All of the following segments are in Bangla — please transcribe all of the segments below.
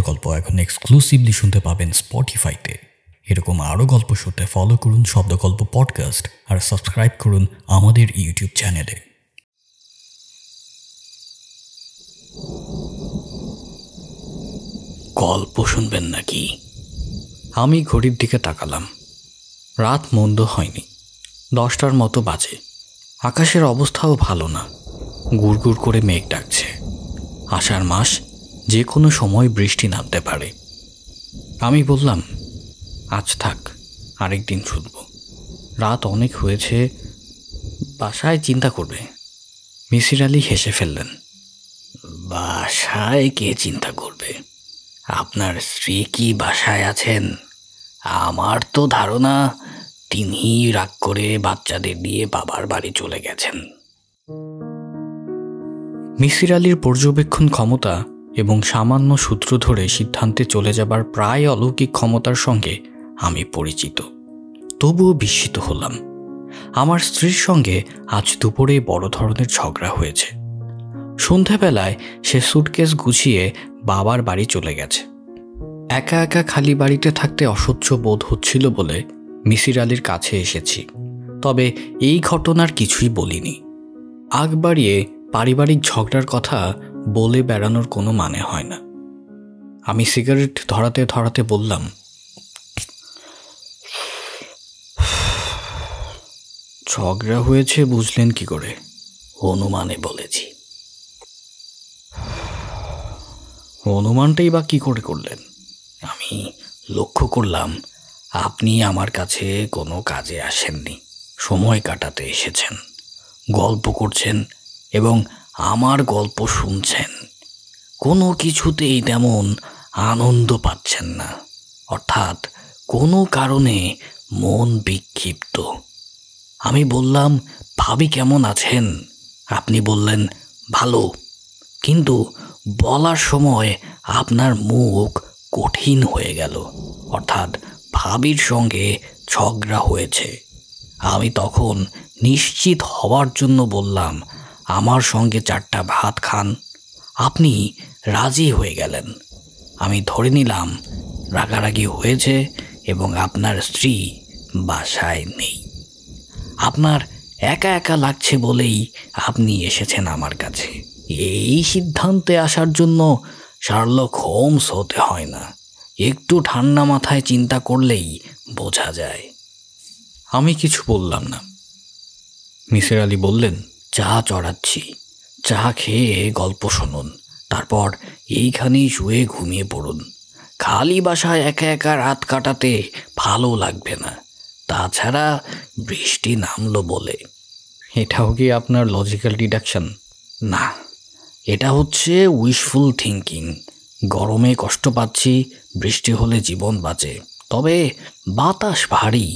গল্প এখন এক্সক্লুসিভলি শুনতে পাবেন স্পটিফাইতে এরকম আরও গল্প শুনতে ফলো করুন শব্দ গল্প পডকাস্ট আর সাবস্ক্রাইব করুন আমাদের ইউটিউব চ্যানেলে গল্প শুনবেন নাকি? আমি ঘড়ির দিকে তাকালাম। রাত মন্দ হয়নি। দশটার মতো বাজে। আকাশের অবস্থাও ভালো না। গুড় করে মেঘ ডাকছে। আষাঢ় মাস যে কোনো সময় বৃষ্টি নামতে পারে। আমি বললাম, আজ থাক, আরেকদিন শুনব রাত অনেক হয়েছে, বাসায় চিন্তা করবে। মিসির আলী হেসে ফেললেন, বাসায় কে চিন্তা করবে? আপনার স্ত্রী কি বাসায় আছেন? আমার তো ধারণা তিনি রাগ করে বাচ্চাদের দিয়ে বাবার বাড়ি চলে গেছেন। মিসির আলীর পর্যবেক্ষণ ক্ষমতা এবং সামান্য সূত্র ধরে সিদ্ধান্তে চলে যাবার প্রায় অলৌকিক ক্ষমতার সঙ্গে আমি পরিচিত। তবুও বিস্মিত হলাম। আমার স্ত্রীর সঙ্গে আজ দুপুরে বড় ধরনের ঝগড়া হয়েছে। সন্ধেবেলায় সে সুটকেস গুছিয়ে বাবার বাড়ি চলে গেছে। একা একা খালি বাড়িতে থাকতে অসহ্য বোধ হচ্ছিল বলে মিসির আলীর কাছে এসেছি। তবে এই ঘটনার কিছুই বলিনি। আগ বাড়িয়ে পারিবারিক ঝগড়ার কথা বলে বেড়ানোর কোনো মানে হয় না। আমি সিগারেট ধরাতে ধরাতে বললাম, ঝগড়া হয়েছে বুঝলেন কি করে? অনুমানে বলেছি। অনুমানটাই বা কি করে করলেন? আমি লক্ষ্য করলাম, আপনি আমার কাছে কোনো কাজে আসেননি। সময় কাটাতে এসেছেন, গল্প করছেন এবং আমার গল্প শুনছেন। কোনো কিছুতেই তেমন আনন্দ পাচ্ছেন না। অর্থাৎ কোনো কারণে মন বিক্ষিপ্ত। আমি বললাম, ভাবি কেমন আছেন? আপনি বললেন, ভালো। কিন্তু বলার সময় আপনার মুখ কঠিন হয়ে গেল। অর্থাৎ ভাবির সঙ্গে ঝগড়া হয়েছে। আমি তখন নিশ্চিত হওয়ার জন্য বললাম আমার সঙ্গে চারটা ভাত খান। আপনি রাজি হয়ে গেলেন। আমি ধরে নিলাম রাগারাগি হয়েছে এবং আপনার স্ত্রী বাসায় নেই। আপনার একা একা লাগছে বলেই আপনি এসেছেন আমার কাছে। এই সিদ্ধান্তে আসার জন্য শার্লক হোমস হতে হয় না। একটু ঠান্ডা মাথায় চিন্তা করলেই বোঝা যায়। আমি কিছু বললাম না। মিসের আলী বললেন চা চড়াচ্ছি। চা খেয়ে গল্প শুনুন, তারপর এইখানেই শুয়ে ঘুমিয়ে পড়ুন। খালি বাসায় একা একা রাত কাটাতে ভালো লাগবে না। তাছাড়া বৃষ্টি নামলো বলে। এটাও কি আপনার লজিক্যাল ডিডাকশন না, এটা হচ্ছে উইশফুল থিঙ্কিং গরমে কষ্ট পাচ্ছি, বৃষ্টি হলে জীবন বাঁচে। তবে বাতাস ভারী।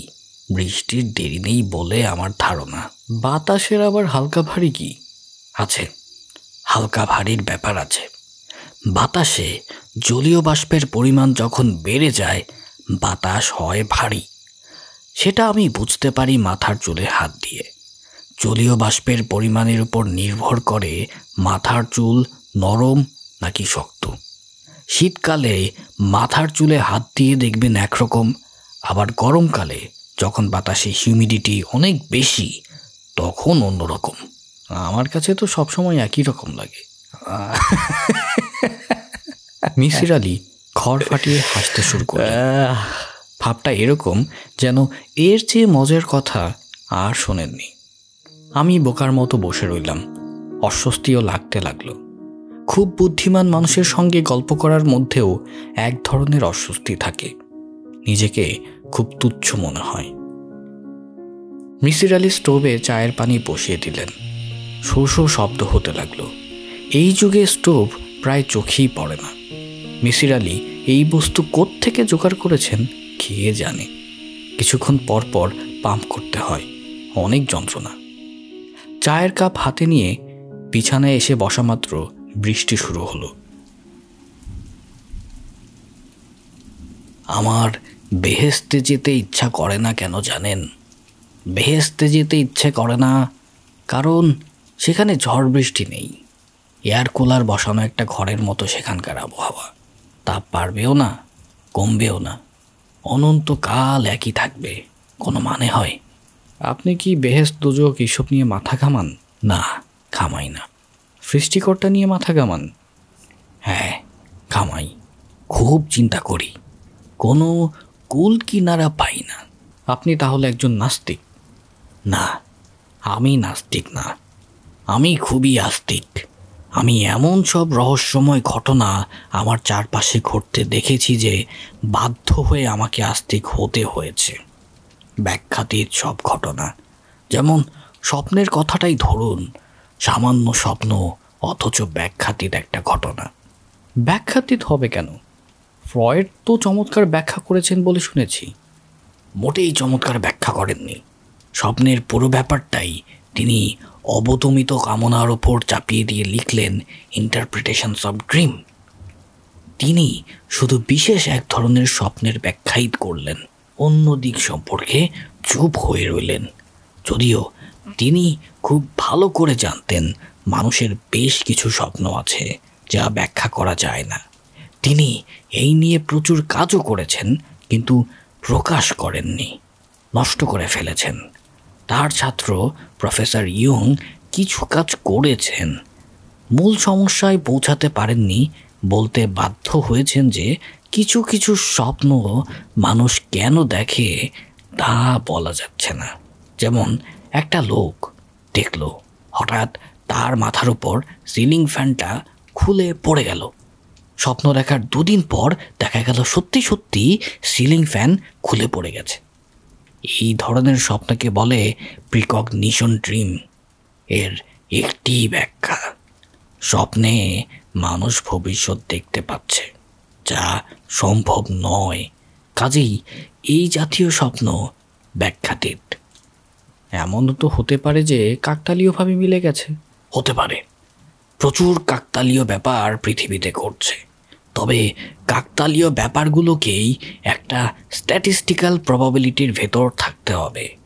বৃষ্টির দেরি নেই বলে আমার ধারণা। বাতাসের আবার হালকা ভারী কি? আছে। হালকা ভারীর ব্যাপার আছে। বাতাসে জলীয় বাষ্পের পরিমাণ যখন বেড়ে যায়, বাতাস হয় ভারী। সেটা আমি বুঝতে পারি মাথার চুলে হাত দিয়ে। জলীয় বাষ্পের পরিমাণের উপর নির্ভর করে মাথার চুল নরম নাকি শক্ত। শীতকালে মাথার চুলে হাত দিয়ে দেখবেন একরকম, আবার গরমকালে যখন বাতাসে হিউমিডিটি অনেক বেশি, তখন অন্যরকম। আমার কাছে তো সবসময় একই রকম লাগে। মিসির আলী খড় ফাটিয়ে হাসতে শুরু করে ভাবটা এরকম যেন এর চেয়ে মজার কথা আর শোনেননি। আমি বোকার মতো বসে রইলাম। অস্বস্তিও লাগতে লাগল। খুব বুদ্ধিমান মানুষের সঙ্গে গল্প করার মধ্যেও এক ধরনের অস্বস্তি থাকে। নিজেকে খুব তুচ্ছ মনে হয়। মিসির আলি স্টোভে চায়ের পানি বসিয়ে দিলেন। শো শো শব্দ হতে লাগল। এই যুগে স্টোভ প্রায় চোখেই পড়ে না। মিসির আলি, এই বস্তু থেকে জোগাড় করেছেন খেয়ে জানে? কিছুক্ষণ পর পর পাম্প করতে হয়। অনেক যন্ত্রণা। চায়ের কাপ হাতে নিয়ে বিছানায় এসে বসা মাত্র বৃষ্টি শুরু হলো। আমার বেহেস্তে যেতে ইচ্ছা করে না কেন জানেন? বেহেস্তে যেতে ইচ্ছে করে না, কারণ সেখানে ঝড় বৃষ্টি নেই। এয়ার কুলার বসানো একটা ঘরের মতো সেখানকার আবহাওয়া। তাপ পারবেও না, কমবেও না। অনন্তকাল একই থাকবে, কোনো মানে হয়। আপনি কি বেহেস দুজক এসব নিয়ে মাথা ঘামান? না খামাই না। সৃষ্টিকর্তা নিয়ে মাথা ঘামান? হ্যাঁ খামাই খুব চিন্তা করি। কোনো কুল কিনারা পাই না। আপনি তাহলে একজন নাস্তিক? না, আমি নাস্তিক না। আমি খুবই আস্তিক। আমি এমন সব রহস্যময় ঘটনা আমার চারপাশে ঘটতে দেখেছি যে বাধ্য হয়ে আমাকে আস্তিক হতে হয়েছে। ব্যাখ্যাতীত সব ঘটনা। যেমন স্বপ্নের কথাটাই ধরুন, সামান্য স্বপ্ন অথচ ব্যাখ্যাতীত একটা ঘটনা। ব্যাখ্যাতীত হবে কেন? ফ্রয়েড তো চমৎকার ব্যাখ্যা করেছেন বলে শুনেছি। মোটেই চমৎকার ব্যাখ্যা করেননি। স্বপ্নের পুরো ব্যাপারটাই তিনি অবতমিত কামনার ওপর চাপিয়ে দিয়ে লিখলেন ইন্টারপ্রিটেশনস অফ ড্রিম তিনি শুধু বিশেষ এক ধরনের স্বপ্নের ব্যাখ্যাই করলেন, অন্য দিক সম্পর্কে চুপ হয়ে রইলেন। যদিও তিনি খুব ভালো করে জানতেন মানুষের বেশ কিছু স্বপ্ন আছে যা ব্যাখ্যা করা যায় না। তিনি এই নিয়ে প্রচুর কাজও করেছেন, কিন্তু প্রকাশ করেননি, নষ্ট করে ফেলেছেন। তার ছাত্র প্রফেসর ইয়ং কিছু কাজ করেছেন, মূল সমস্যায় পৌঁছাতে পারেননি বলতে বাধ্য হয়েছেন যে কিছু কিছু স্বপ্ন মানুষ কেন দেখে তা বলা যাচ্ছে না। যেমন একটা লোক দেখল, হঠাৎ তার মাথার উপর সিলিং ফ্যানটা খুলে পড়ে গেল। স্বপ্ন দেখার দুদিন পর দেখা গেল সত্যি সত্যি সিলিং ফ্যান খুলে পড়ে গেছে। এই ধরনের স্বপ্নকে বলে প্রিকগনিশন ড্রিম এর একটি ব্যাখ্যা। স্বপ্নে মানুষ ভবিষ্যৎ দেখতে পাচ্ছে, যা সম্ভব নয়। কাজেই এই জাতীয় স্বপ্ন ব্যাখ্যাতীত। এমনও তো হতে পারে যে কাকতালীয়ভাবে মিলে গেছে। হতে পারে। প্রচুর কাকতালীয় ব্যাপার পৃথিবীতে ঘটছে। তবে কাকতালীয় ব্যাপারগুলোকেই একটা স্ট্যাটিস্টিক্যাল প্রবাবিলিটির ভেতর থাকতে হবে।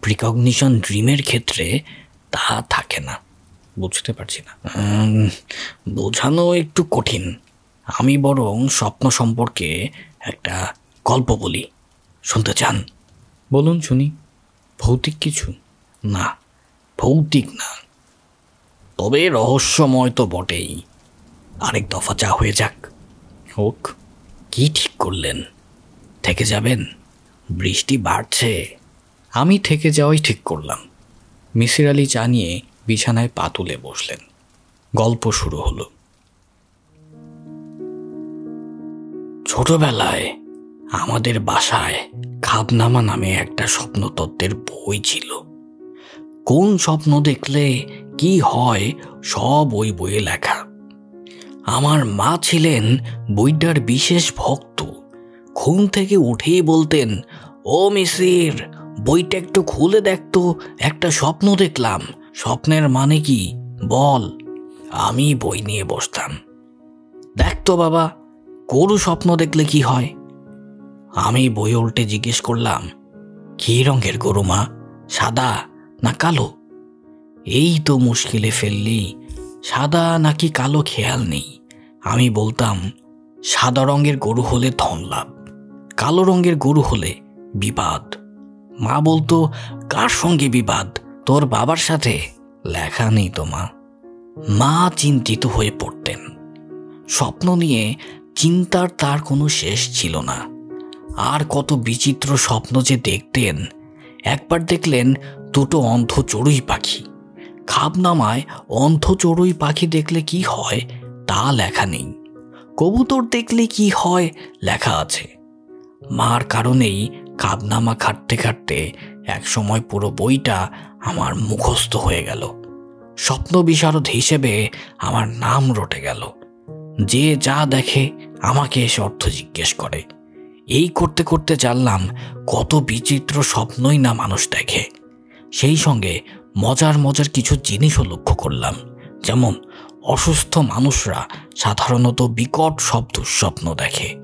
প্রিকগনিশন ড্রিমের ক্ষেত্রে তা থাকে না। বুঝতে পারছি না। বোঝানো একটু কঠিন। আমি বরং স্বপ্ন সম্পর্কে একটা গল্প বলি। শুনতে চান? বলুন শুনি। ভৌতিক কিছু? না ভৌতিক না। তবে রহস্যময় তো বটেই। আরেক দফা চা হয়ে যাক। হোক, কি ঠিক করলেন? থেকে যাবেন? বৃষ্টি বাড়ছে। আমি থেকে যাওয়াই ঠিক করলাম। মিসির আলি চা নিয়ে বিছানায় পা তুলে বসলেন। গল্প শুরু হলো। ছোটবেলায় আমাদের বাসায় খাবনামা নামে একটা স্বপ্নতত্ত্বের বই ছিল। কোন স্বপ্ন দেখলে কি হয় সব ওই বইয়ে লেখা। আমার মা ছিলেন বইটার বিশেষ ভক্ত। ঘুম থেকে উঠেই বলতেন, ও মিসির বইটা একটু খুলে দেখতো একটা স্বপ্ন দেখলাম। স্বপ্নের মানে কি? বল। আমি বই নিয়ে বসতাম। দেখতো বাবা, গরু স্বপ্ন দেখলে কি হয়? আমি বই উল্টে জিজ্ঞেস করলাম, কী রঙের গরু মা? সাদা না কালো? এই তো মুশকিলে ফেললি সাদা নাকি কালো খেয়াল নেই। আমি বলতাম, সাদা রঙের গরু হলে ধন লাভ, কালো রঙের গরু হলে বিবাদ। মা বলতো, কার সঙ্গে বিবাদ? তোর বাবার সাথে? লেখা নেই তো মা। মা চিন্তিত হয়ে পড়তেন। স্বপ্ন নিয়ে চিন্তার তার কোনো শেষ ছিল না। আর কত বিচিত্র স্বপ্ন যে দেখতেন, একবার দেখলেন দুটো অন্ধ চড়ুই পাখি। খাবনামায় অন্ধ চড়ুই পাখি দেখলে কি হয়, তা লেখা নেই। কবুতর দেখলে কি হয়, লেখা আছে। মার কারণেই খাবনামা খাটতে খাটতে এক সময় পুরো বইটা আমার মুখস্থ হয়ে গেল। স্বপ্ন বিশারদ হিসেবে আমার নাম রটে গেল। যে যা দেখে আমাকে এসে অর্থ জিজ্ঞেস করে। এই করতে করতে জানলাম কত বিচিত্র স্বপ্নই না মানুষ দেখে। সেই সঙ্গে মজার মজার কিছু জিনিসও লক্ষ্য করলাম। যেমন, অসুস্থ মানুষরা সাধারণত বিকট সব দুঃস্বপ্ন দেখে।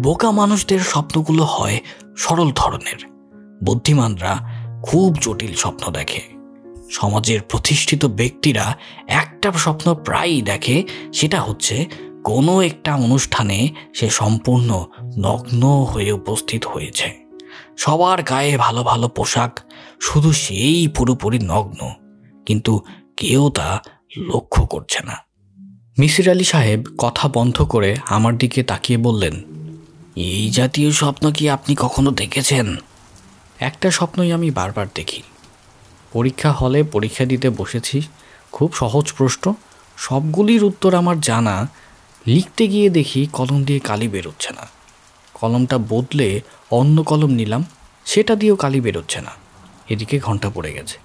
বোকা মানুষদের স্বপ্নগুলো হয় সরল ধরনের। বুদ্ধিমানরা খুব জটিল স্বপ্ন দেখে। সমাজের প্রতিষ্ঠিত ব্যক্তিরা একটা স্বপ্ন প্রায়ই দেখে, সেটা হচ্ছে কোনো একটা অনুষ্ঠানে সে সম্পূর্ণ নগ্ন হয়ে উপস্থিত হয়েছে। সবার গায়ে ভালো ভালো পোশাক শুধু সেই পুরোপুরি নগ্ন, কিন্তু কেউ তা লক্ষ্য করছে না। মিসির আলী সাহেব কথা বন্ধ করে আমার দিকে তাকিয়ে বললেন, এই জাতীয় স্বপ্ন কি আপনি কখনো দেখেছেন? একটা স্বপ্নই আমি বারবার দেখি। পরীক্ষা হলে পরীক্ষা দিতে বসেছি, খুব সহজ প্রশ্ন। সবগুলির উত্তর আমার জানা। লিখতে গিয়ে দেখি কলম দিয়ে কালি বেরোচ্ছে না। কলমটা বদলে অন্য কলম নিলাম, সেটা দিয়েও কালি বেরোচ্ছে না। এদিকে ঘণ্টা পড়ে গেছে।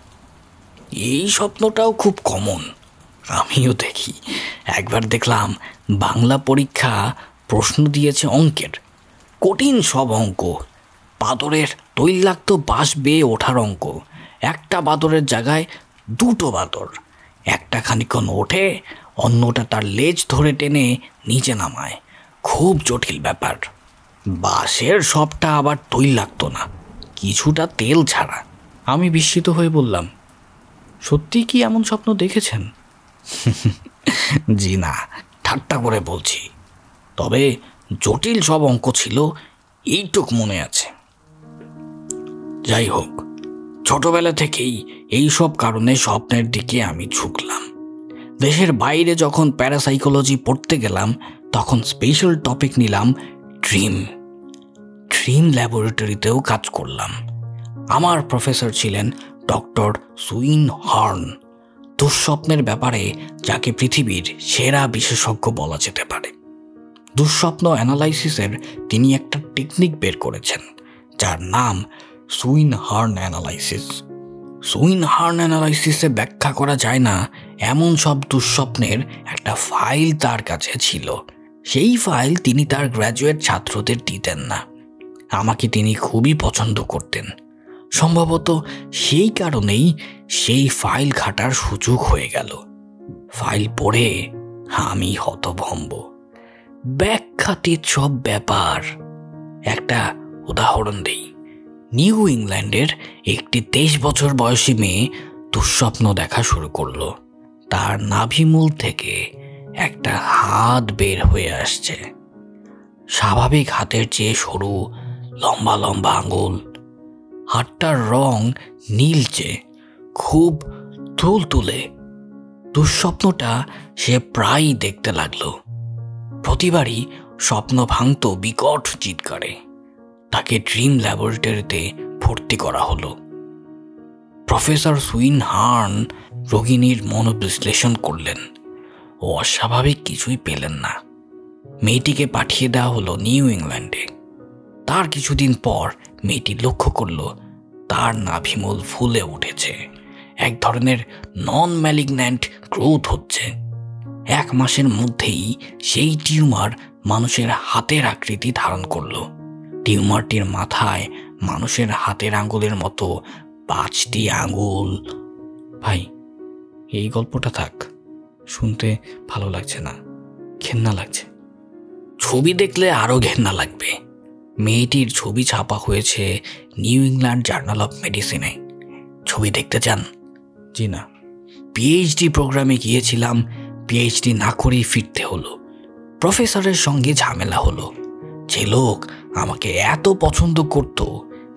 এই স্বপ্নটাও খুব কমন আমিও দেখি। একবার দেখলাম বাংলা পরীক্ষা প্রশ্ন দিয়েছে অঙ্কের। কঠিন সব অঙ্ক। বাদরের তৈলাক্ত বাঁশ বেয়ে ওঠার অঙ্ক। একটা বাদরের জায়গায় দুটো বাদর। একটা খানিক্ষণ ওঠে, অন্যটা তার লেজ ধরে টেনে নিচে নামায়। খুব জটিল ব্যাপার। বাঁশের সবটা আবার তৈলাক্ত না। কিছুটা তেল ছাড়া। আমি বিস্মিত হয়ে বললাম, সত্যি কি এমন স্বপ্ন দেখেছেন? জি না, ঠাট্টা করে বলছি। তবে জটিল সব অঙ্ক ছিল, এইটুক মনে আছে। যাই হোক, ছোটবেলা থেকেই এই সব কারণে স্বপ্নের দিকে আমি ঝুঁকলাম। দেশের বাইরে যখন প্যারাসাইকোলজি পড়তে গেলাম, তখন স্পেশাল টপিক নিলাম ড্রিম ড্রিম ল্যাবরেটরিতেও কাজ করলাম। আমার প্রফেসর ছিলেন ডক্টর সুইন হর্ন। দুঃস্বপ্নের ব্যাপারে যাকে পৃথিবীর সেরা বিশেষজ্ঞ বলা যেতে পারে। দুঃস্বপ্ন অ্যানালাইসিসের তিনি একটা টেকনিক বের করেছেন, যার নাম সুইন হার্ন অ্যানালাইসিস। সুইন হার্ন অ্যানালাইসিসে ব্যাখ্যা করা যায় না, এমন সব দুঃস্বপ্নের একটা ফাইল তার কাছে ছিল। সেই ফাইল তিনি তার গ্র্যাজুয়েট ছাত্রদের দিতেন না। আমাকে তিনি খুবই পছন্দ করতেন। সম্ভবত সেই কারণেই সেই ফাইল ঘাটার সুযোগ হয়ে গেল। ফাইল পড়ে আমি হতভম্ব। ব্যাখ্যাতীত সব ব্যাপার। একটা উদাহরণ দেই। নিউ ইংল্যান্ডের একটি তেইশ বছর বয়সী মেয়ে দুঃস্বপ্ন দেখা শুরু করল। তার নাভিমূল থেকে একটা হাত বের হয়ে আসছে। স্বাভাবিক হাতের চেয়ে সরু, লম্বা লম্বা আঙুল হাতটার রং নীলচে, খুব তুল তুলে দুঃস্বপ্নটা সে প্রায়ই দেখতে লাগল। প্রতিবারই স্বপ্ন ভাঙত বিকট চিৎকারে। তাকে ড্রিম ল্যাবরেটরিতে ভর্তি করা হলো। প্রফেসর সুইন হার্ন রোগিনীর মনোবিশ্লেষণ করলেন। ও অস্বাভাবিক কিছুই পেলেন না। মেয়েটিকে পাঠিয়ে দেওয়া হলো নিউ ইংল্যান্ডে। তার কিছুদিন পর মেয়েটি লক্ষ্য করল, তার নাভিমূল ফুলে উঠেছে। এক ধরনের নন ম্যালিগন্যান্ট গ্রোথ হচ্ছে। এক মাসের মধ্যেই সেই টিউমার মানুষের হাতের আকৃতি ধারণ করল। টিউমারটির মাথায় মানুষের হাতের আঙ্গুলের মতো পাঁচটি আঙ্গুল। ভাই, এই গল্পটা থাক। শুনতে ভালো লাগছে না। ঘেন্না লাগছে। ছবি দেখলে আরও ঘেন্না লাগবে। মেয়েটির ছবি ছাপা হয়েছে নিউ ইংল্যান্ড জার্নাল অফ মেডিসিনে। ছবি দেখতে চান? জি না। পিএইচডি প্রোগ্রামে গিয়েছিলাম পিএইচডি না করেই ফিরতে হলো। প্রফেসরের সঙ্গে ঝামেলা হলো। যে লোক আমাকে এত পছন্দ করত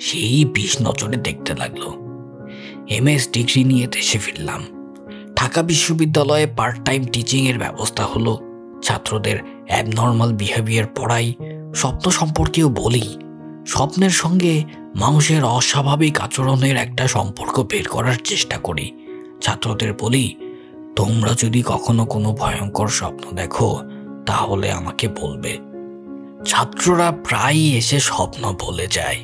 সেই বিষ নজরে দেখতে লাগল। এমএস ডিগ্রি নিয়ে দেশে ফিরলাম। ঢাকা বিশ্ববিদ্যালয়ে পার্ট টাইম টিচিংয়ের ব্যবস্থা হলো। ছাত্রদের অ্যাবনর্মাল বিহেভিয়ার পড়াই স্বপ্ন সম্পর্কেও বলি। স্বপ্নের সঙ্গে মানুষের অস্বাভাবিক আচরণের একটা সম্পর্ক বের করার চেষ্টা করি। ছাত্রদের বলি, তোমরা যদি কখনো কোনো ভয়ঙ্কর স্বপ্ন দেখো, তাহলে আমাকে বলবে। ছাত্ররা প্রায়ই এসে স্বপ্ন বলে যায়।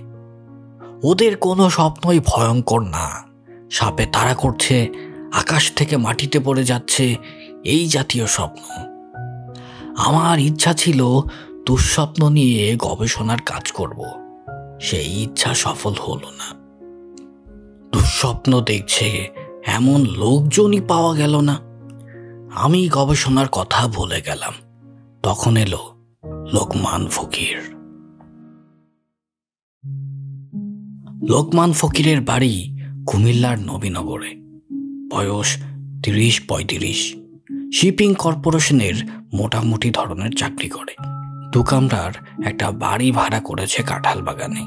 ওদের কোনো স্বপ্নই ভয়ঙ্কর না। সাপে তাড়া করছে, আকাশ থেকে মাটিতে পড়ে যাচ্ছে, এই জাতীয় স্বপ্ন। আমার ইচ্ছা ছিল দুঃস্বপ্ন নিয়ে গবেষণার কাজ করব। সেই ইচ্ছা সফল হলো না। দুঃস্বপ্ন দেখছে এমন লোকজনই পাওয়া গেল না। আমি গবেষণার কথা ভুলে গেলাম। তখন এলো লোকমান ফকির। লোকমান ফকিরের বাড়ি কুমিল্লার নবীনগরে। বয়স তিরিশ পঁয়ত্রিশ। শিপিং কর্পোরেশনের মোটামুটি ধরনের চাকরি করে। দু কামরার একটা বাড়ি ভাড়া করেছে কাঁঠাল বাগানে।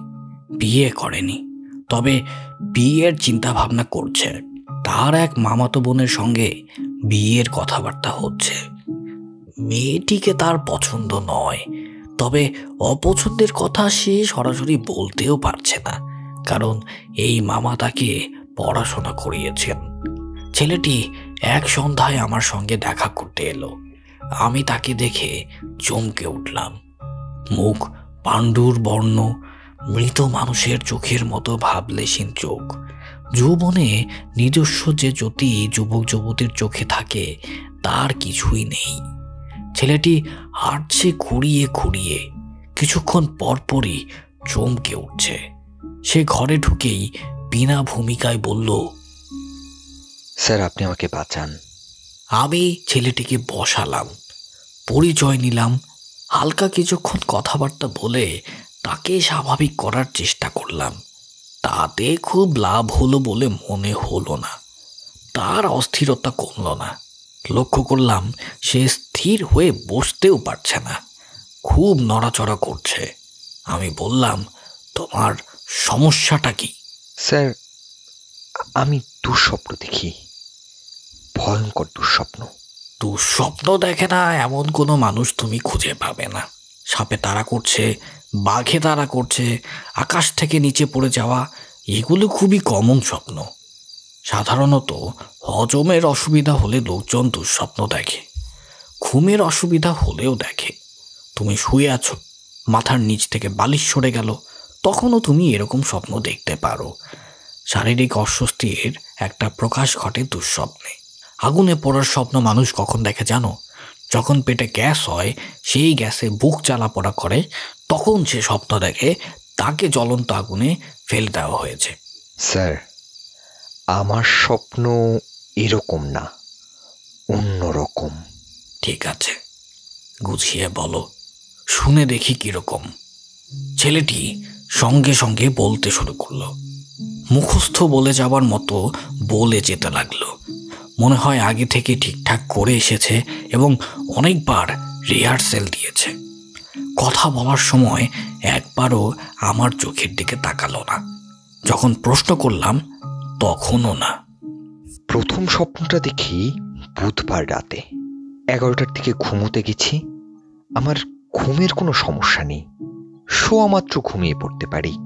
বিয়ে করেনি। তবে বিয়ের চিন্তা ভাবনা করছে। তার এক মামাতো বোনের সঙ্গে বিয়ের কথাবার্তা হচ্ছে। মেয়েটিকে তার পছন্দ নয়। তবে অপছন্দের কথা সে সরাসরি বলতেও পারছে না। কারণ এই মামা তাকে পড়াশোনা করিয়েছেন। ছেলেটি এক সন্ধ্যায় আমার সঙ্গে দেখা করতে এলো। আমি তাকে দেখে চমকে উঠলাম। মুখ পাণ্ডুর বর্ণ, মৃত মানুষের চোখের মতো ভাবলেশীন চোখ। যৌবনে নিজস্ব যে জ্যোতি যুবক যুবতীর চোখে থাকে, তার কিছুই নেই। ছেলেটি হাঁটছে খুঁড়িয়ে খুঁড়িয়ে, কিছুক্ষণ পরপরই চমকে উঠছে। সে ঘরে ঢুকেই বিনা ভূমিকায় বলল, স্যার, আপনি আমাকে বাঁচান। আমি ছেলেটিকে বসালাম, পরিচয় নিলাম, হালকা কিছুক্ষণ কথাবার্তা বলে তাকে স্বাভাবিক করার চেষ্টা করলাম। তাতে খুব লাভ হলো বলে মনে হলো না। তার অস্থিরতা কমল না। লক্ষ্য করলাম, সে স্থির হয়ে বসতেও পারছে না। খুব নড়াচড়া করছে। আমি বললাম, তোমার সমস্যাটা কি? স্যার, আমি দুঃস্বপ্ন দেখি। ভয়ঙ্কর দুঃস্বপ্ন। দুঃস্বপ্ন দেখে না, এমন কোনো মানুষ তুমি খুঁজে পাবে না। সাপে তারা করছে, বাঘে তারা করছে, আকাশ থেকে নিচে পড়ে যাওয়া, এগুলো খুবই কমন স্বপ্ন। সাধারণত হজমের অসুবিধা হলে লোকজন দুঃস্বপ্ন দেখে। ঘুমের অসুবিধা হলেও দেখে। তুমি শুয়ে আছো, মাথার নিচ থেকে বালিশ সরে গেল, তখনও তুমি এরকম স্বপ্ন দেখতে পারো। শারীরিক অস্বস্তির একটা প্রকাশ ঘটে দুঃস্বপ্নে। আগুনে পড়ার স্বপ্ন মানুষ কখন দেখে জানো? যখন পেটে গ্যাস হয় সেই গ্যাসে বুক জ্বালা পড়া করে তখন সে স্বপ্ন দেখে তাকে জ্বলন্ত আগুনে ফেলে দেওয়া হয়েছে। স্যার আমার স্বপ্ন এরকম না অন্যরকম। ঠিক আছে গুছিয়ে বলো শুনে দেখি কীরকম। ছেলেটি সঙ্গে সঙ্গে বলতে শুরু করল। মুখস্থ বলে যাবার মতো বলে যেতে লাগল। মনে হয় আগে থেকে ঠিকঠাক করে এসেছে এবং অনেকবার রিহার্সেল দিয়েছে। কথা বলার সময় একবারও আমার চোখের দিকে তাকালো না। যখন প্রশ্ন করলাম, তখনও না। প্রথম স্বপ্নটা দেখি বুধবার রাতে। এগারোটার দিকে ঘুমোতে গেছি। আমার ঘুমের কোনো সমস্যা নেই। শোয়া ঘুমিয়ে পড়তে পারি।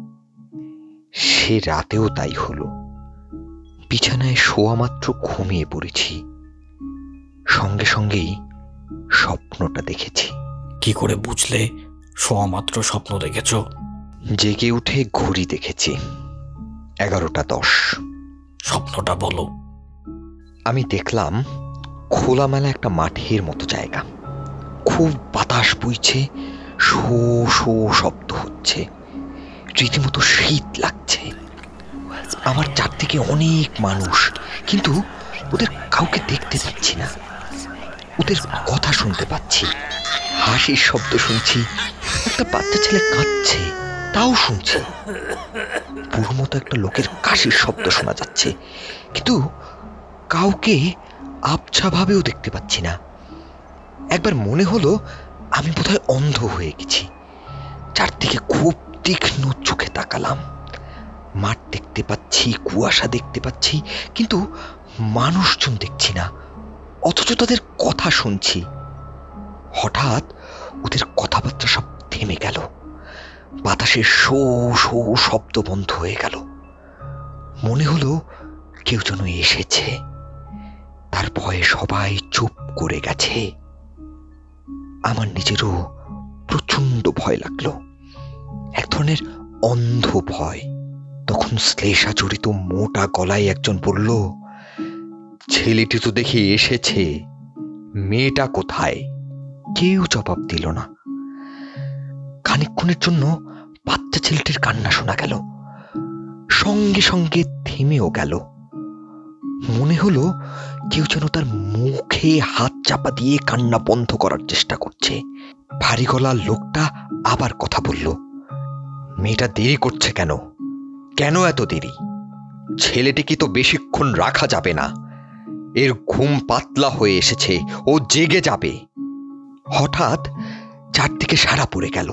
সে রাতেও তাই হলো। বিছানায় শোয়া মাত্র ঘুমিয়ে পড়েছি। সঙ্গে সঙ্গেই স্বপ্নটা দেখেছি। কি করে বুঝলে? শোয়া মাত্র স্বপ্ন দেখেছ? জেগে উঠে ঘড়ি দেখেছি। এগারোটা দশ। স্বপ্নটা বলো। আমি দেখলাম খোলামেলা একটা মাঠের মতো জায়গা। খুব বাতাস বইছে শো শো শব্দ হচ্ছে। রীতিমতো শীত লাগছে। আমার চারদিকে অনেক মানুষ, কিন্তু ওদের কাউকে দেখতে পাচ্ছি না। ওদের কথা শুনতে পাচ্ছি। হাসির শব্দ শুনছি। একটা বাচ্চা ছেলে কাঁদছে, তাও শুনছি। পুরো মতো একটা লোকের কাশির শব্দ শোনা যাচ্ছে, কিন্তু কাউকে আবছাভাবেও দেখতে পাচ্ছি না। একবার মনে হলো আমি বোধহয় অন্ধ হয়ে গেছি। চারদিকে খুব তীক্ষ্ণ চোখে তাকালাম। মাঠ দেখতে পাচ্ছি, কুয়াশা দেখতে পাচ্ছি, কিন্তু মানুষজন দেখছি না। অথচ তাদের কথা শুনছি। হঠাৎ ওদের কথাবার্তা সব থেমে গেল। বাতাসের শো শো শব্দ বন্ধ হয়ে গেল। মনে হলো কেউ যেন এসেছে। তার ভয়ে সবাই চুপ করে গেছে। আমার নিজেরও প্রচণ্ড ভয় লাগল। এক ধরনের অন্ধ ভয়। তখন শ্লেষা জড়িত মোটা গলায় একজন বলল, ছেলেটি তো দেখি এসেছে, মেয়েটা কোথায়? কেউ জবাব দিল না। খানিকক্ষণের জন্য বাচ্চা ছেলেটির কান্না শোনা গেল। সঙ্গে সঙ্গে থেমেও গেল। মনে হলো কেউ যেন তার মুখে হাত চাপা দিয়ে কান্না বন্ধ করার চেষ্টা করছে। ভারী গলার লোকটা আবার কথা বলল, মেয়েটা দেরি করছে কেন? কেন এত দেরি? ছেলেটিকে তো বেশিক্ষণ রাখা যাবে না? এর ঘুম পাতলা হয়ে এসেছে, ও জেগে যাবে। হঠাৎ চারদিকে সারা পড়ে গেল।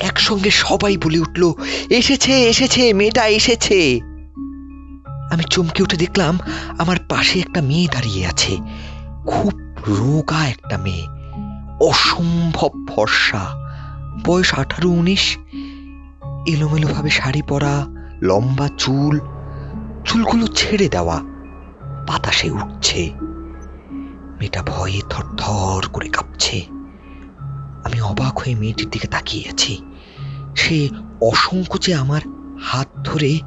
একসঙ্গে সবাই বলে উঠল, এসেছে এসেছে, মেয়েটা এসেছে! আমি চমকে উঠে দেখলাম, আমার পাশে একটা মেয়ে দাঁড়িয়ে আছে। খুব রোগা একটা মেয়ে। অসম্ভব ফর্সা। বয়স আঠারো, উনিশ। এলোমেলোভাবে শাড়ি পরা লম্বা চুল চুলগুলো ছেড়ে দেওয়া। বাতাসে উঠছে। মেয়েটা ভয়ে থরথর করে কাঁপছে। আমি অবাক হয়ে মেয়েটির দিকে তাকিয়ে আছি। সে অসংকোচে আমার হাত ধরে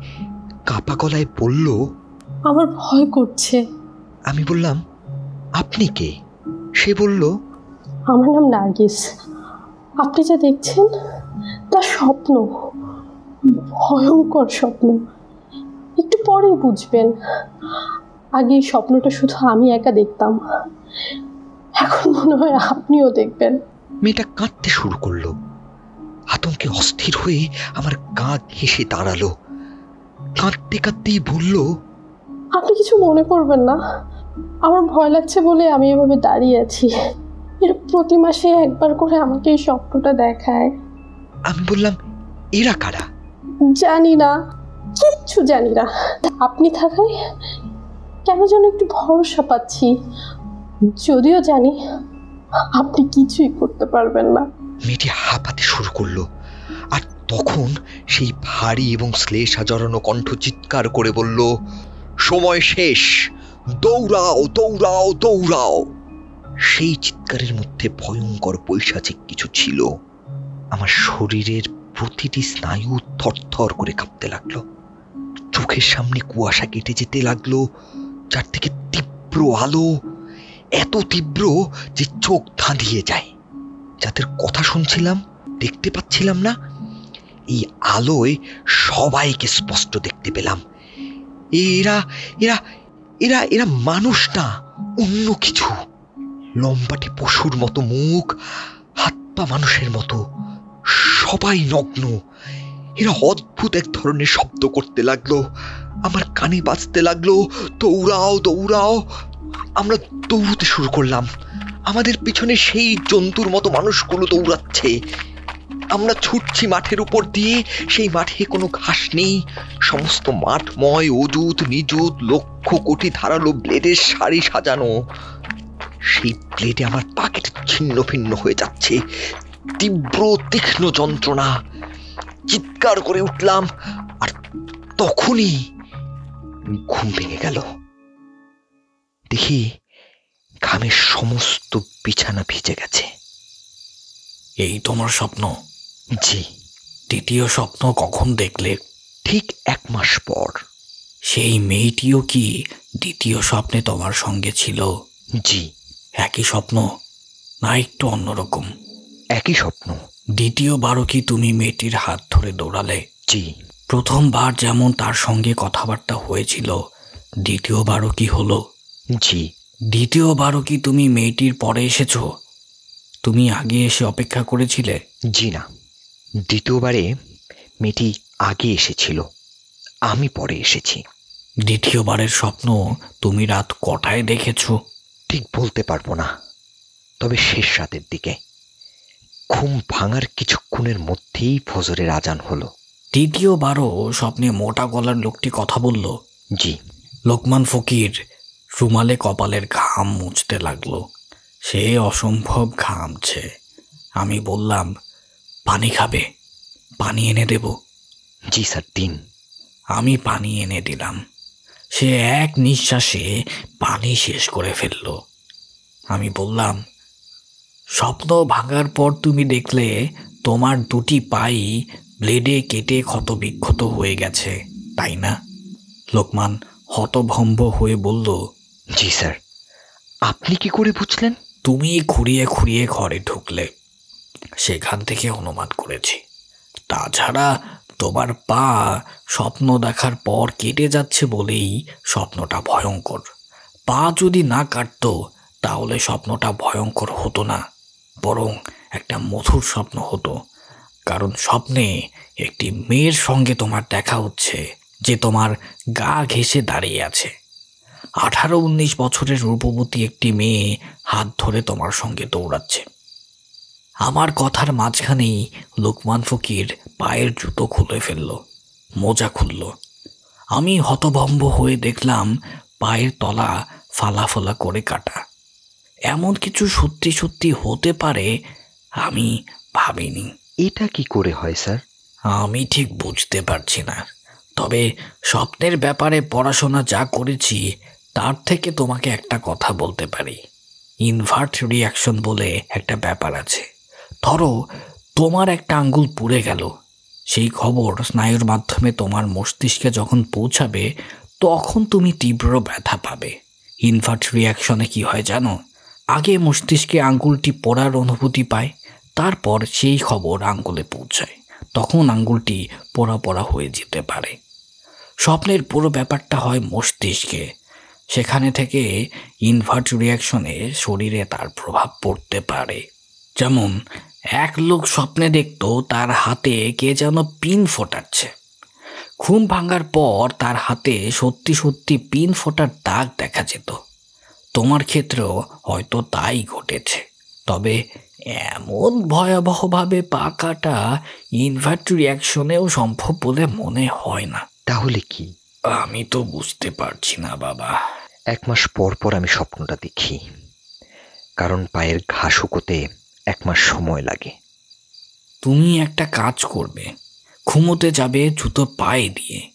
কাপা গলায় বলল আমার ভয় করছে। আমি বললাম আপনি কে? সে বলল আমার নাম নার্গিস। আপনি যা দেখছেন তা স্বপ্ন। ভয়ঙ্কর স্বপ্ন। একটু পরেই বুঝবেন। আগে এই স্বপ্নটা শুধু আমি একা দেখতাম। এখন মনে হয় আপনিও দেখবেন। মেয়েটা কাঁদতে শুরু করল। আতঙ্কে অস্থির হয়ে আমার গা ঘেসে দাঁড়াল। কাঁদতে কাঁদতেই বলল আপনি কিছু মনে করবেন না। আমার ভয় লাগছে বলে আমি এভাবে দাঁড়িয়ে আছি। এর প্রতি মাসে একবার করে আমাকে এই স্বপ্নটা দেখায়। আমি বললাম এরা কারা? জানি না, কিচ্ছু জানি না। আপনি থাকায় কেন যেন একটু ভরসা পাচ্ছি। যদিও জানি আপনি কিছুই করতে পারবেন না। মেয়েটি হাঁপাতে শুরু করল, আর তখন সেই ভারী এবং শ্লেষা জড়ানো কণ্ঠ চিৎকার করে বলল, সময় শেষ, দৌড়াও দৌড়াও দৌড়াও। সেই চিৎকারের মধ্যে ভয়ঙ্কর পৈশাচিক কিছু ছিল। আমার শরীরের প্রতিটি স্নায়ু থরথর করে কাঁপতে লাগল। চোখের সামনে কুয়াশা কেটে যেতে লাগল থেকে তীব্র আলো এত তীব্র যে চোখ ধাঁধিয়ে যায়। যাদের কথা শুনছিলাম, দেখতে পাচ্ছিলাম না, এই আলোয় সবাইকে স্পষ্ট দেখতে পেলাম। এরা এরা এরা এরা মানুষ না, অন্য কিছু। লম্বাটে পশুর মতো মুখ, হাত পা মানুষের মতো। সবাই নগ্ন। এরা অদ্ভুত এক ধরনের শব্দ করতে লাগল। আমার কানে বাজতে লাগল, দৌড়াও দৌড়াও। আমরা দৌড়তে শুরু করলাম। আমাদের পিছনে সেই জন্তুর মতো মানুষগুলো দৌড়াচ্ছে। আমরা ছুটছি মাঠের উপর দিয়ে, সেই মাঠে কোনো ঘাস নেই। সমস্ত মাঠময় অজুত নিজুত লক্ষ কোটি ধারালো ব্লেডের সারি সাজানো। সেই ব্লেডে আমার পাকেট ছিন্ন ভিন্ন হয়ে যাচ্ছে। তীব্র তীক্ষ্ণ যন্ত্রণা। চিৎকার করে উঠলাম আর তখনই ঘুম ভেঙে গেল। দেখি ঘামের সমস্ত বিছানা ভিজে গেছে। এই তোমার স্বপ্ন? জি। দ্বিতীয় স্বপ্ন কখন দেখলে? ঠিক এক মাস পর। সেই মেয়েটিও কি দ্বিতীয় স্বপ্নে তোমার সঙ্গে ছিল? জি। একই স্বপ্ন না একটু অন্যরকম? একই স্বপ্ন। দ্বিতীয়বারও কি তুমি মেয়েটির হাত ধরে দৌড়ালে? জি। প্রথমবার যেমন তার সঙ্গে কথাবার্তা হয়েছিল দ্বিতীয়বারও কি হলো? জি। দ্বিতীয়বারও কি তুমি মেয়েটির পরে এসেছ? তুমি আগে এসে অপেক্ষা করেছিলে? জি না। দ্বিতীয়বারে মেয়েটি আগে এসেছিল। আমি পরে এসেছি। দ্বিতীয়বারের স্বপ্ন তুমি রাত কটায় দেখেছ? ঠিক বলতে পারব না। তবে শেষ রাতের দিকে। ঘুম ভাঙার কিছুক্ষণের মধ্যেই ফজরের আজান হলো। তৃতীয়বারও স্বপ্নে মোটা গলার লোকটি কথা বলল জি। লোকমান ফকির রুমালে কপালের ঘাম মুছতে লাগল। সে অসম্ভব ঘামছে। আমি বললাম পানি খাবে? পানি এনে দেব? জি স্যার দিন। আমি পানি এনে দিলাম। সে এক নিঃশ্বাসে পানি শেষ করে ফেলল। আমি বললাম স্বপ্ন ভাঙার পর তুমি দেখলে তোমার দুটি পাই ব্লেডে কেটে ক্ষতবিক্ষত হয়ে গেছে তাই না? লোকমান হতভম্ব হয়ে বলল জি স্যার। আপনি কি করে বুঝলেন? তুমি খুঁড়িয়ে খুঁড়িয়ে ঘরে ঢুকলে। সেখান থেকে অনুমান করেছি। তাছাড়া তোমার পা স্বপ্ন দেখার পর কেটে যাচ্ছে বলেই স্বপ্নটা ভয়ঙ্কর। পা যদি না কাটতো তাহলে স্বপ্নটা ভয়ঙ্কর হতো না। বরং একটা মধুর স্বপ্ন হতো। কারণ স্বপ্নে একটি মেয়ের সঙ্গে তোমার দেখা হচ্ছে, যে তোমার গা ঘেঁষে দাঁড়িয়ে আছে। আঠারো উনিশ বছরের রূপবতী একটি মেয়ে হাত ধরে তোমার সঙ্গে দৌড়াচ্ছে। আমার কথার মাঝখানেই লোকমান ফকির পায়ের জুতো খুলে ফেলল, মোজা খুলল। আমি হতভম্ব হয়ে দেখলাম পায়ের তলা ফালাফলা করে কাটা। এমন কিছু সত্যি সত্যি হতে পারে আমি ভাবিনি। এটা কি করে হয় স্যার? আমি ঠিক বুঝতে পারছি না। তবে স্বপ্নের ব্যাপারে পড়াশোনা যা করেছি তার থেকে তোমাকে একটা কথা বলতে পারি। ইনভার্ট রিয়াকশন বলে একটা ব্যাপার আছে। ধরো তোমার একটা আঙ্গুল পুড়ে গেল। সেই খবর স্নায়ুর মাধ্যমে তোমার মস্তিষ্কে যখন পৌঁছাবে তখন তুমি তীব্র ব্যথা পাবে। ইনভার্ট রিয়াকশনে কি হয় জানো? আগে মস্তিষ্কে আঙ্গুলটি পড়ার অনুভূতি পায়, তারপর সেই খবর আঙ্গুলে পৌঁছায়। তখন আঙ্গুলটি পড়া পড়া হয়ে যেতে পারে। স্বপ্নের পুরো ব্যাপারটা হয় মস্তিষ্কে। সেখানে থেকে ইনভার্ট রিয়াকশনে শরীরে তার প্রভাব পড়তে পারে। যেমন, এক লোক স্বপ্নে দেখত তার হাতে কে যেন পিন ফোটাচ্ছে। ঘুম ভাঙার পর তার হাতে সত্যি সত্যি পিন ফোটার দাগ দেখা যেত। তোমার ক্ষেত্রেও হয়তো তাই ঘটেছে। তবে এমন ভয়াবহভাবে পা কাটা ইনভার্ট রিয়াকশনেও সম্ভব বলে মনে হয় না। তাহলে কি? আমি তো বুঝতে পারছি না বাবা। এক মাস পর পর আমি স্বপ্নটা দেখি। কারণ পায়ের ঘা শুকোতে এক মাস সময় লাগে। তুমি একটা কাজ করবে। ঘুমোতে যাবে জুতো পায়ে দিয়ে।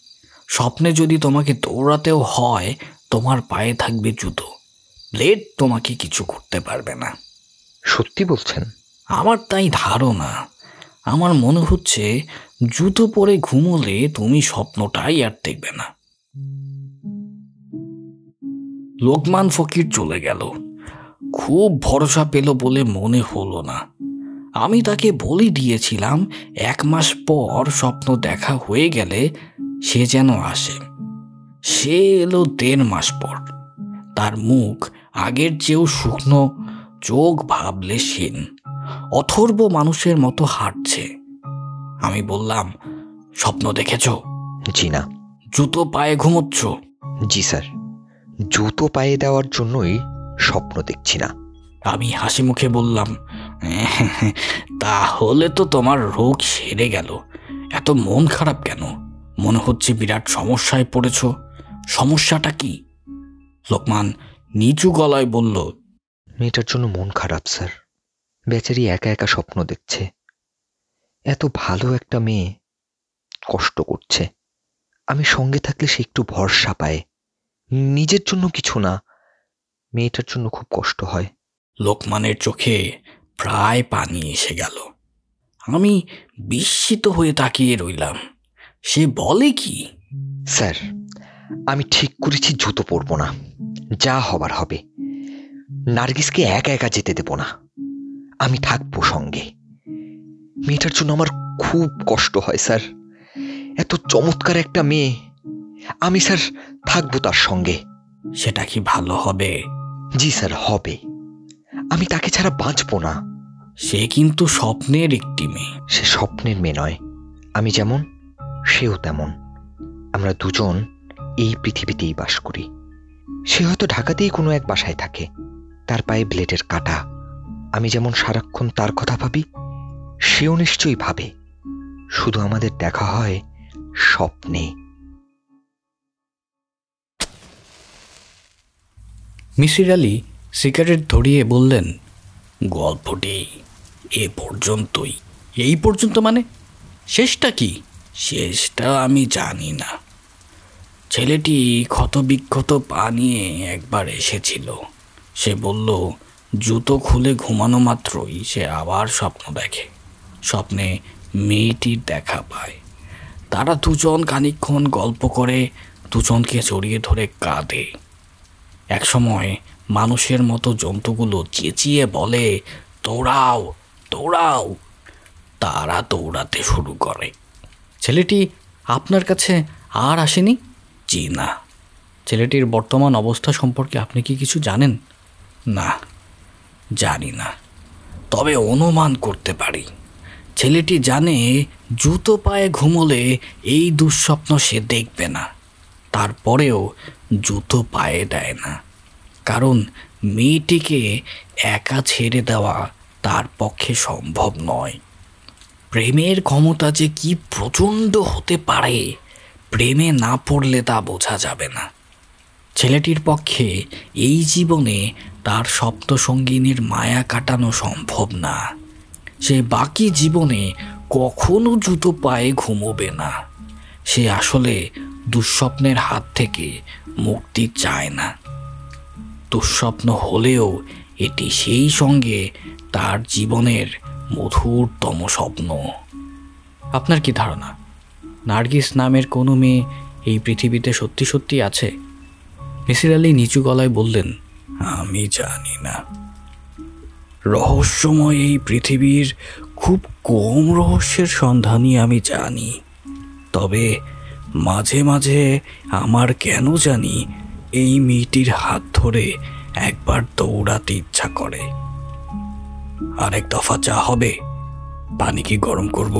স্বপ্নে যদি তোমাকে দৌড়াতেও হয় তোমার পায়ে থাকবে জুতো। ব্লেড তোমাকে কিছু করতে পারবে না। সত্যি বলছেন? আমার তাই ধারণা। আমার মনে হচ্ছে জুতো পরে ঘুমোলে তুমি স্বপ্নটাই আর দেখবে না। লোকমান ফকির চলে গেল। খুব ভরসা পেল বলে মনে হলো না। আমি তাকে বলে দিয়েছিলাম এক মাস পর স্বপ্ন দেখা হয়ে গেলে সে যেন আসে। সে এলো দেড় মাস পর। তার মুখ আগের চেয়েও শুকনো চোখ ভাবলে সেন। অথর্ব মানুষের মতো হাঁটছে। আমি বললাম স্বপ্ন দেখেছ? জি না। জুতো পায়ে ঘুমোচ্ছ? জি স্যার। জুতো পায়ে দেওয়ার জন্যই স্বপ্ন দেখছি না। আমি হাসি মুখে বললাম তাহলে তো তোমার রোগ সেরে গেল। এত মন খারাপ কেন? মনে হচ্ছে বিরাট সমস্যায় পড়েছ। সমস্যাটা কি? লোকমান নিচু গলায় বলল মেয়েটার জন্য মন খারাপ স্যার। বেচারি একা একা স্বপ্ন দেখছে। এত ভালো একটা মেয়ে কষ্ট করছে। আমি সঙ্গে থাকলে সে একটু ভরসা পায়। নিজের জন্য কিছু না মেয়েটার জন্য খুব কষ্ট হয়। লোকমানের চোখে প্রায় পানি এসে গেল। আমি বিস্মিত হয়ে তাকিয়ে রইলাম। সে বলে কি? স্যার আমি ঠিক করেছি জুতো পরবো না। যা হবার হবে। নার্গিসকে একা একা যেতে দেব না। আমি থাকব সঙ্গে। মেয়েটার জন্য আমার খুব কষ্ট হয় স্যার। এত চমৎকার একটা মেয়ে। আমি স্যার থাকব তার সঙ্গে। সেটা কি ভালো হবে? জি স্যার হবে। আমি তাকে ছাড়া বাঁচবো না। সে কিন্তু স্বপ্নের একটি মেয়ে। সে স্বপ্নের মেয়ে নয়। আমি যেমন সেও তেমন। আমরা দুজন এই পৃথিবীতেই বাস করি। সে হয়তো ঢাকাতেই কোনো এক বাসায় থাকে। তার পায়ে ব্লেডের কাটা। আমি যেমন সারাক্ষণ তার কথা ভাবি, সেও নিশ্চয়ই ভাবে। শুধু আমাদের দেখা হয় স্বপ্নে। মিসির আলী সিগারেট ধরিয়ে বললেন, গল্পটি এ পর্যন্তই। এই পর্যন্ত মানে? শেষটা কি? শেষটা আমি জানি না। ছেলেটি ক্ষতবিক্ষত পা নিয়ে একবার এসেছিল। সে বলল, জুতো খুলে ঘুমানো মাত্রই সে আবার স্বপ্ন দেখে। স্বপ্নে মেয়েটির দেখা পায়। তারা দুজন খানিকক্ষণ গল্প করে, দুজনকে জড়িয়ে ধরে কাঁদে। একসময় মানুষের মতো জন্তুগুলো চেঁচিয়ে বলে, দৌড়াও দৌড়াও। তারা দৌড়াতে শুরু করে। ছেলেটি, আপনার কাছে আর আসেনি? না ছেলেটির বর্তমান অবস্থা সম্পর্কে আপনি কি কিছু জানেন? না, জানি না। তবে অনুমান করতে পারি। ছেলেটি জানে জুতো পায়ে ঘুমোলে এই দুঃস্বপ্ন সে দেখবে না। তারপরেও জুতো পায়ে দেয় না। কারণ মেয়েটিকে একা ছেড়ে দেওয়া তার পক্ষে সম্ভব নয়। প্রেমের ক্ষমতা যে কি প্রচণ্ড হতে পারে প্রেমে না পড়লে তা বোঝা যাবে না। ছেলেটির পক্ষে এই জীবনে তার সপ্তসঙ্গিনীর মায়া কাটানো সম্ভব না। সে বাকি জীবনে কখনো জুতো পায়ে ঘুমোবে না। সে আসলে দুঃস্বপ্নের হাত থেকে মুক্তি চায় না। দুঃস্বপ্ন হলেও এটি সেই সঙ্গে তার জীবনের মধুরতম স্বপ্ন। আপনার কি ধারণা? নার্গিস নামের কোনো মেয়ে এই পৃথিবীতে সত্যি সত্যি আছে? মিসির আলী নিচু গলায় বললেন, আমি জানি না। রহস্যময় এই পৃথিবীর খুব কম রহস্যের সন্ধানই আমি জানি। তবে মাঝে মাঝে আমার কেন জানি এই মেয়েটির হাত ধরে একবার দৌড়াতে ইচ্ছা করে। আরেক দফা চা হবে, পানি কি গরম করব?